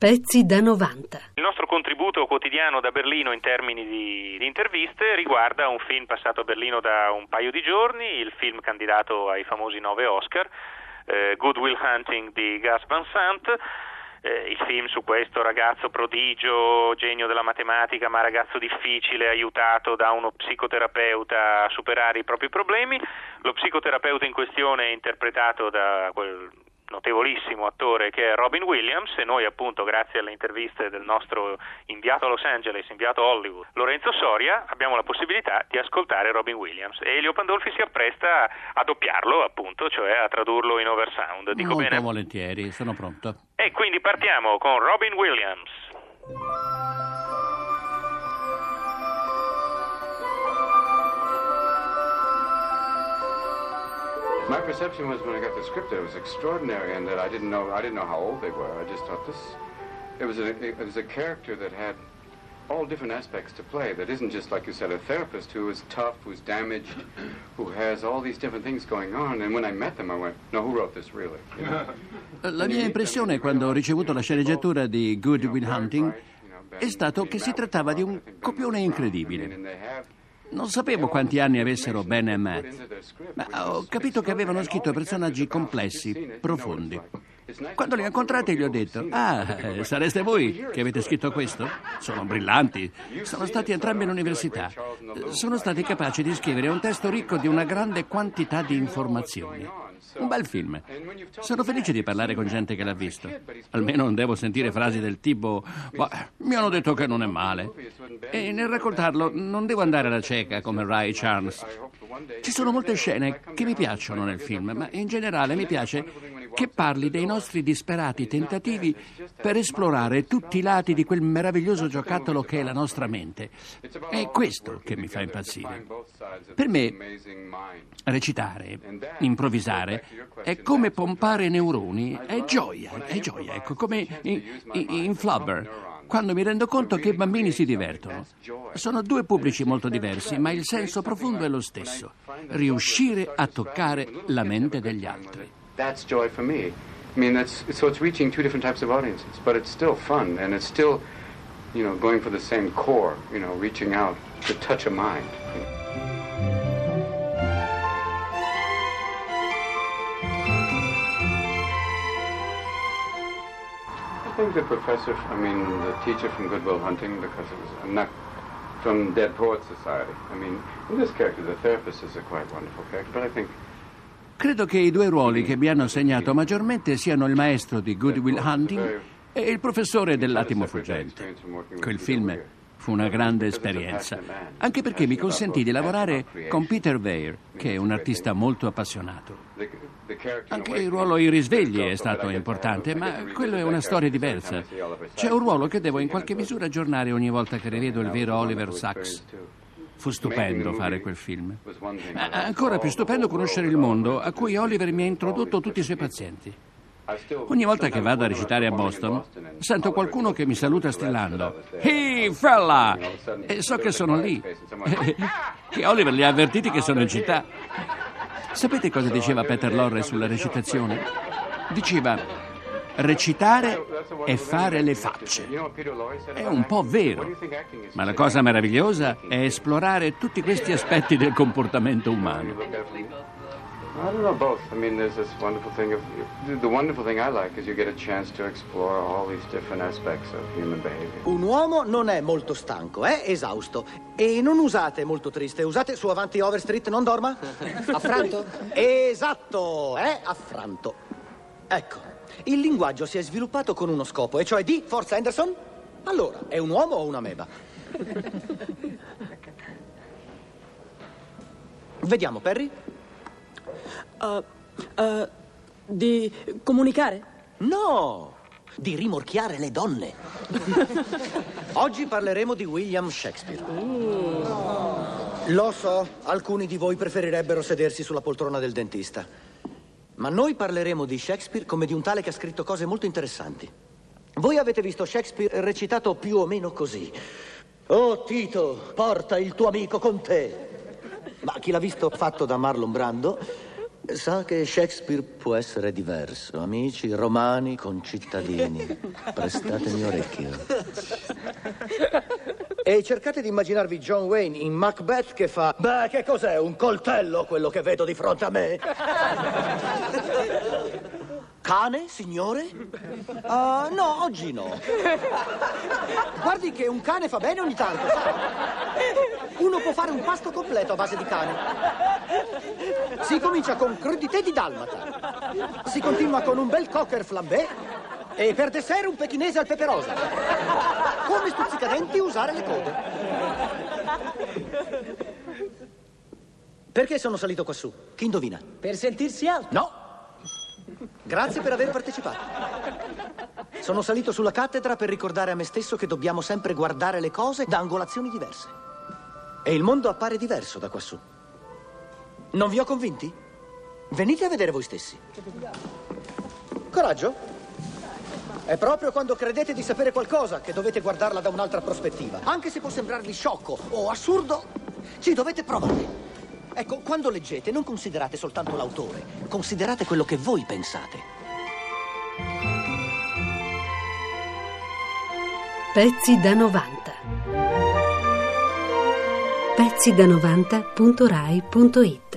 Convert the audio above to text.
Pezzi da 90. Il nostro contributo quotidiano da Berlino in termini di, di, interviste riguarda un film passato a Berlino da un paio di giorni, il film candidato ai famosi nove Oscar, eh, Good Will Hunting di Gus Van Sant. Eh, il film su questo ragazzo prodigio, genio della matematica, ma ragazzo difficile, aiutato da uno psicoterapeuta a superare i propri problemi. Lo psicoterapeuta in questione è interpretato da quel notevolissimo attore che è Robin Williams e noi appunto grazie alle interviste del nostro inviato a Los Angeles, inviato a Hollywood, Lorenzo Soria, abbiamo la possibilità di ascoltare Robin Williams e Elio Pandolfi si appresta a doppiarlo appunto, cioè a tradurlo in oversound. Dico Molto bene? volentieri, sono pronto. E quindi partiamo con Robin Williams. My perception was when I got the script that it was extraordinary and that I didn't know I didn't know how old they were. I just thought this it was a it was a character that had all different aspects to play. That isn't just like you said a therapist who is tough, who's damaged, who has all these different things going on. And when I met them, I went, "No, who wrote this really?" You know? La mia impressione quando ho ricevuto la sceneggiatura di Good Will Hunting è stato che si trattava di un copione incredibile. Non sapevo quanti anni avessero Ben e Matt, ma ho capito che avevano scritto personaggi complessi, profondi. Quando li ho incontrati gli ho detto, ah, sareste voi che avete scritto questo? Sono brillanti, sono stati entrambi all'università, sono stati capaci di scrivere un testo ricco di una grande quantità di informazioni. Un bel film. Sono felice di parlare con gente che l'ha visto. Almeno non devo sentire frasi del tipo mi hanno detto che non è male. E nel raccontarlo non devo andare alla cieca come Ray Charles. Ci sono molte scene che mi piacciono nel film, ma in generale mi piace che parli dei nostri disperati tentativi per esplorare tutti i lati di quel meraviglioso giocattolo che è la nostra mente. È questo che mi fa impazzire. Per me, recitare, improvvisare, è come pompare neuroni, è gioia, è gioia, ecco, come in, in, Flubber quando mi rendo conto che i bambini si divertono. Sono due pubblici molto diversi, ma il senso profondo è lo stesso, riuscire a toccare la mente degli altri. That's joy for me. I mean, that's, so it's reaching two different types of audiences, but it's still fun, and it's still, you know, going for the same core, you know, reaching out to touch a mind. You know. think the professor, I mean, the teacher from Goodwill Hunting, because it was, I'm not from Dead Poets Society. I mean, in this character, the therapist is a quite wonderful character, but I think Credo che i due ruoli che mi hanno segnato maggiormente siano il maestro di Good Will Hunting e il professore dell'attimo fuggente. Quel film Fu una grande esperienza, anche perché mi consentì di lavorare con Peter Weir, che è un artista molto appassionato. Anche il ruolo ai risvegli è stato importante, ma quello è una storia diversa. C'è un ruolo che devo in qualche misura aggiornare ogni volta che rivedo il vero Oliver Sacks. Fu stupendo fare quel film. Ancora più stupendo conoscere il mondo, a cui Oliver mi ha introdotto tutti i suoi pazienti. Ogni volta che vado a recitare a Boston, sento qualcuno che mi saluta strillando. Hey, fella! E so che sono lì. che Oliver li ha avvertiti che sono in città. Sapete cosa diceva Peter Lorre sulla recitazione? Diceva recitare e fare le facce. È un po' vero, ma la cosa meravigliosa è esplorare tutti questi aspetti del comportamento umano. I don't know both. I mean, there's this wonderful thing of the wonderful thing I like is you get a chance to explore all these different aspects of human behavior. Un uomo non è molto stanco, è esausto. E non usate molto triste, usate su avanti Overstreet non dorma? Affranto? esatto, è affranto. Ecco, il linguaggio si è sviluppato con uno scopo, e cioè di Forza Anderson? Allora, è un uomo o una meba? Vediamo, Perry. Uh, uh, di comunicare? No, di rimorchiare le donne. Oggi parleremo di William Shakespeare. Lo so, alcuni di voi preferirebbero sedersi sulla poltrona del dentista. Ma noi parleremo di Shakespeare come di un tale che ha scritto cose molto interessanti. Voi avete visto Shakespeare recitato più o meno così. Oh Tito, porta il tuo amico con te. Ma chi l'ha visto fatto da Marlon Brando Sa che Shakespeare può essere diverso. Amici, romani, concittadini, prestatemi orecchio. E cercate di immaginarvi John Wayne in Macbeth che fa... Beh, che cos'è? Un coltello quello che vedo di fronte a me? Cane, signore? Uh, no, oggi no. Guardi che un cane fa bene ogni tanto? Uno può fare un pasto completo a base di cane. Si comincia con crudité di dalmata. Si continua con un bel cocker flambé e per dessert un pechinese al pepe rosa. Come stuzzicadenti usare le code. Perché sono salito quassù? Chi indovina? Per sentirsi alto. No. Grazie per aver partecipato. Sono salito sulla cattedra per ricordare a me stesso che dobbiamo sempre guardare le cose da angolazioni diverse. E il mondo appare diverso da quassù. Non vi ho convinti? Venite a vedere voi stessi. Coraggio? È proprio quando credete di sapere qualcosa che dovete guardarla da un'altra prospettiva. Anche se può sembrarvi sciocco o assurdo, ci dovete provare. Ecco, quando leggete non considerate soltanto l'autore, considerate quello che voi pensate. Pezzi da 90. Pezzi da 90.rai.it